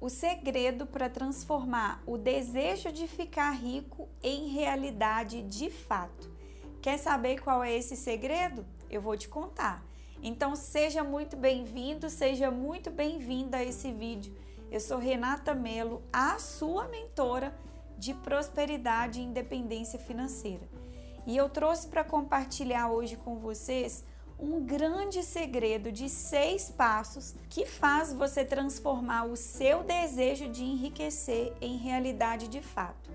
o segredo para transformar o desejo de ficar rico em realidade de fato. Quer saber qual é esse segredo? Eu vou te contar. Então seja muito bem-vindo, seja muito bem-vinda a esse vídeo. Eu sou Renata Melo, a sua mentora de prosperidade e independência financeira. E eu trouxe para compartilhar hoje com vocês um grande segredo de seis passos que faz você transformar o seu desejo de enriquecer em realidade de fato.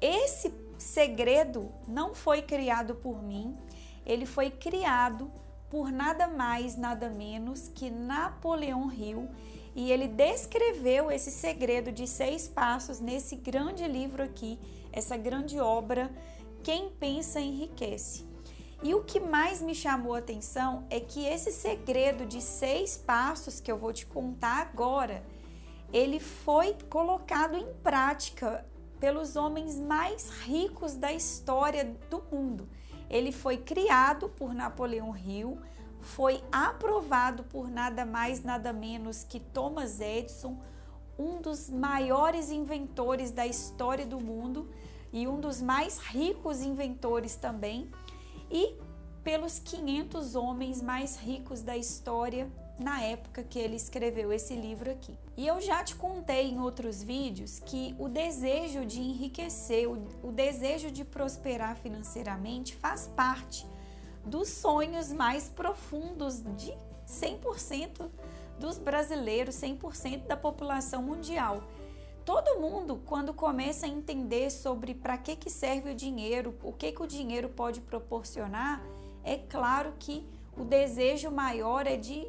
Esse segredo não foi criado por mim, ele foi criado por nada mais, nada menos que Napoleão Hill e ele descreveu esse segredo de seis passos nesse grande livro aqui, essa grande obra, Quem Pensa Enriquece. E o que mais me chamou a atenção é que esse segredo de seis passos que eu vou te contar agora, ele foi colocado em prática pelos homens mais ricos da história do mundo. Ele foi criado por Napoleão Hill, foi aprovado por nada mais, nada menos que Thomas Edison, um dos maiores inventores da história do mundo e um dos mais ricos inventores também e pelos 500 homens mais ricos da história na época que ele escreveu esse livro aqui. E eu já te contei em outros vídeos que o desejo de enriquecer, o, desejo de prosperar financeiramente faz parte dos sonhos mais profundos de 100% dos brasileiros, 100% da população mundial. Todo mundo, quando começa a entender sobre para que, que serve o dinheiro, o que, que o dinheiro pode proporcionar, é claro que o desejo maior é de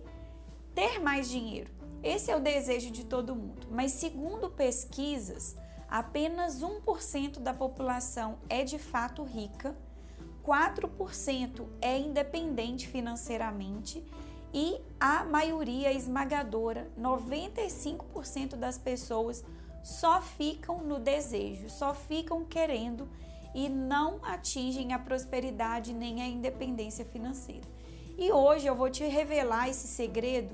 ter mais dinheiro. Esse é o desejo de todo mundo. Mas, segundo pesquisas, apenas 1% da população é de fato rica, 4% é independente financeiramente e a maioria esmagadora, 95% das pessoas só ficam no desejo, só ficam querendo e não atingem a prosperidade nem a independência financeira. E hoje eu vou te revelar esse segredo,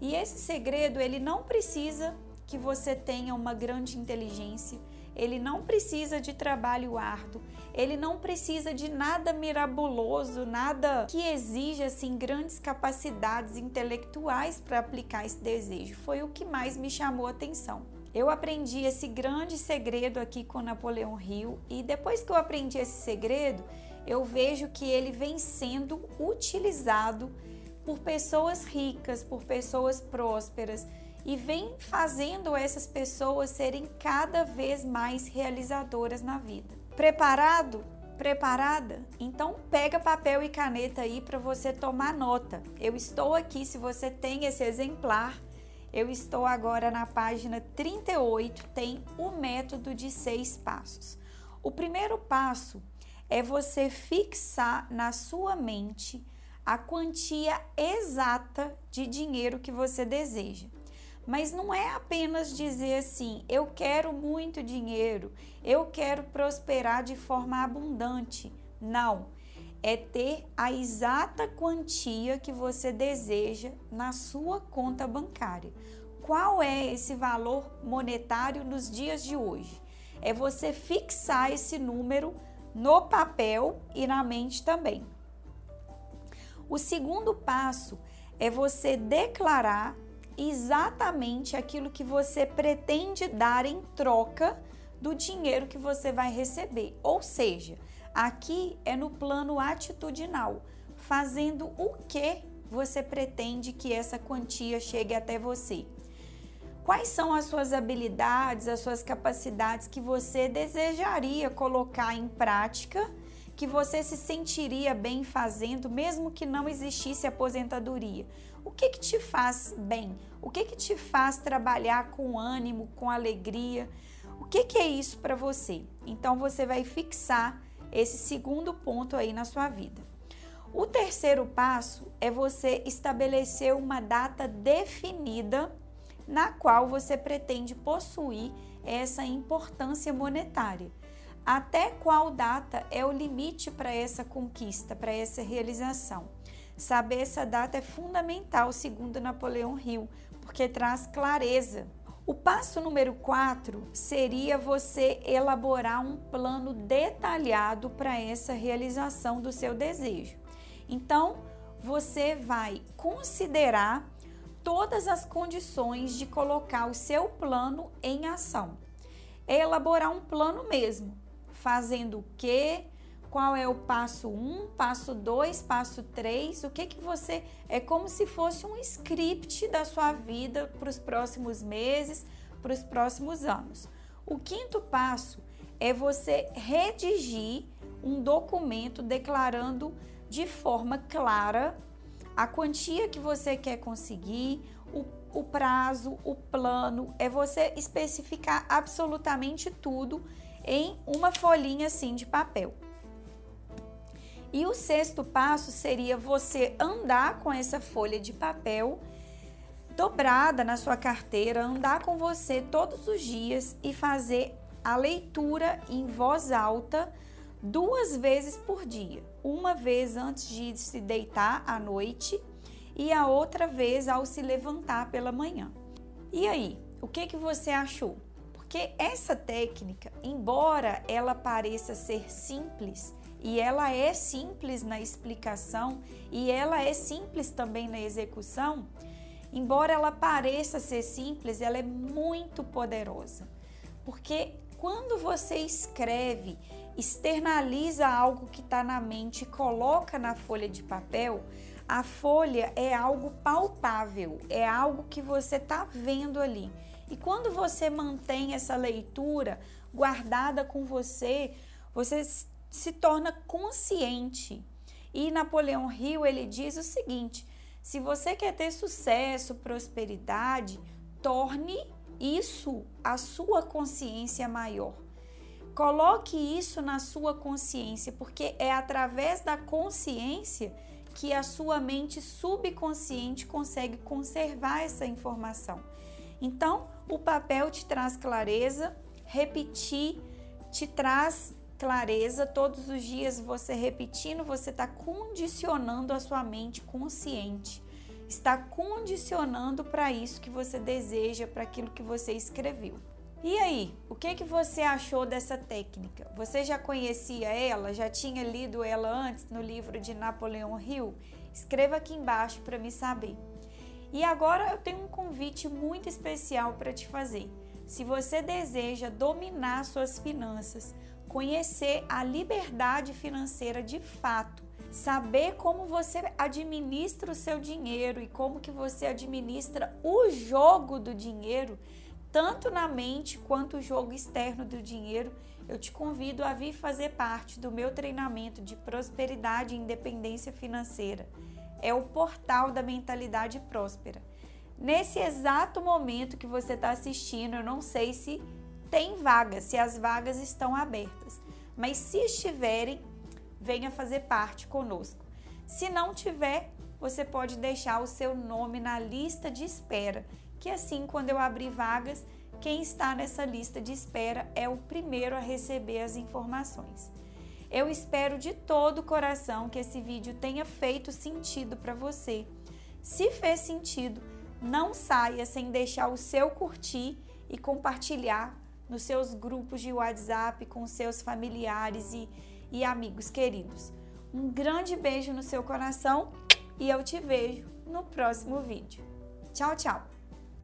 e esse segredo ele não precisa que você tenha uma grande inteligência, ele não precisa de trabalho árduo, ele não precisa de nada mirabuloso, nada que exija assim grandes capacidades intelectuais para aplicar esse desejo. Foi o que mais me chamou a atenção. Eu aprendi esse grande segredo aqui com Napoleão Hill e depois que eu aprendi esse segredo, eu vejo que ele vem sendo utilizado por pessoas ricas, por pessoas prósperas e vem fazendo essas pessoas serem cada vez mais realizadoras na vida. Preparado? Preparada? Então pega papel e caneta aí para você tomar nota. Eu estou aqui se você tem esse exemplar eu estou agora na página 38, tem o método de seis passos. O primeiro passo é você fixar na sua mente a quantia exata de dinheiro que você deseja. Mas não é apenas dizer assim, eu quero muito dinheiro, eu quero prosperar de forma abundante. Não é ter a exata quantia que você deseja na sua conta bancária. Qual é esse valor monetário nos dias de hoje? É você fixar esse número no papel e na mente também. O segundo passo é você declarar exatamente aquilo que você pretende dar em troca do dinheiro que você vai receber. Ou seja, Aqui é no plano atitudinal, fazendo o que você pretende que essa quantia chegue até você. Quais são as suas habilidades, as suas capacidades que você desejaria colocar em prática, que você se sentiria bem fazendo, mesmo que não existisse aposentadoria? O que, que te faz bem? O que, que te faz trabalhar com ânimo, com alegria? O que, que é isso para você? Então você vai fixar esse segundo ponto aí na sua vida. O terceiro passo é você estabelecer uma data definida na qual você pretende possuir essa importância monetária. Até qual data é o limite para essa conquista, para essa realização? Saber essa data é fundamental, segundo Napoleão Hill, porque traz clareza. O passo número 4 seria você elaborar um plano detalhado para essa realização do seu desejo. Então, você vai considerar todas as condições de colocar o seu plano em ação. É elaborar um plano mesmo, fazendo o que, qual é o passo 1, um, passo 2, passo 3, o que que você é como se fosse um script da sua vida para os próximos meses, para os próximos anos. O quinto passo é você redigir um documento declarando de forma clara a quantia que você quer conseguir, o, o prazo, o plano, é você especificar absolutamente tudo em uma folhinha assim de papel. E o sexto passo seria você andar com essa folha de papel dobrada na sua carteira, andar com você todos os dias e fazer a leitura em voz alta duas vezes por dia. Uma vez antes de se deitar à noite e a outra vez ao se levantar pela manhã. E aí, o que que você achou? Porque essa técnica, embora ela pareça ser simples, e ela é simples na explicação e ela é simples também na execução, embora ela pareça ser simples, ela é muito poderosa. Porque quando você escreve, externaliza algo que está na mente, coloca na folha de papel, a folha é algo palpável, é algo que você está vendo ali. E quando você mantém essa leitura guardada com você, você se torna consciente. E Napoleão Hill ele diz o seguinte: se você quer ter sucesso, prosperidade, torne isso a sua consciência maior. Coloque isso na sua consciência, porque é através da consciência que a sua mente subconsciente consegue conservar essa informação. Então, o papel te traz clareza, repetir te traz clareza, todos os dias você repetindo, você está condicionando a sua mente consciente. Está condicionando para isso que você deseja, para aquilo que você escreveu. E aí, o que que você achou dessa técnica? Você já conhecia ela? Já tinha lido ela antes no livro de Napoleão Hill? Escreva aqui embaixo para me saber. E agora eu tenho um convite muito especial para te fazer. Se você deseja dominar suas finanças, conhecer a liberdade financeira de fato, saber como você administra o seu dinheiro e como que você administra o jogo do dinheiro, tanto na mente quanto o jogo externo do dinheiro, eu te convido a vir fazer parte do meu treinamento de prosperidade e independência financeira. É o portal da mentalidade próspera. Nesse exato momento que você está assistindo, eu não sei se tem vagas, se as vagas estão abertas. Mas se estiverem, venha fazer parte conosco. Se não tiver, você pode deixar o seu nome na lista de espera, que assim, quando eu abrir vagas, quem está nessa lista de espera é o primeiro a receber as informações. Eu espero de todo o coração que esse vídeo tenha feito sentido para você. Se fez sentido, não saia sem deixar o seu curtir e compartilhar nos seus grupos de WhatsApp com seus familiares e, e amigos queridos. Um grande beijo no seu coração e eu te vejo no próximo vídeo. Tchau, tchau!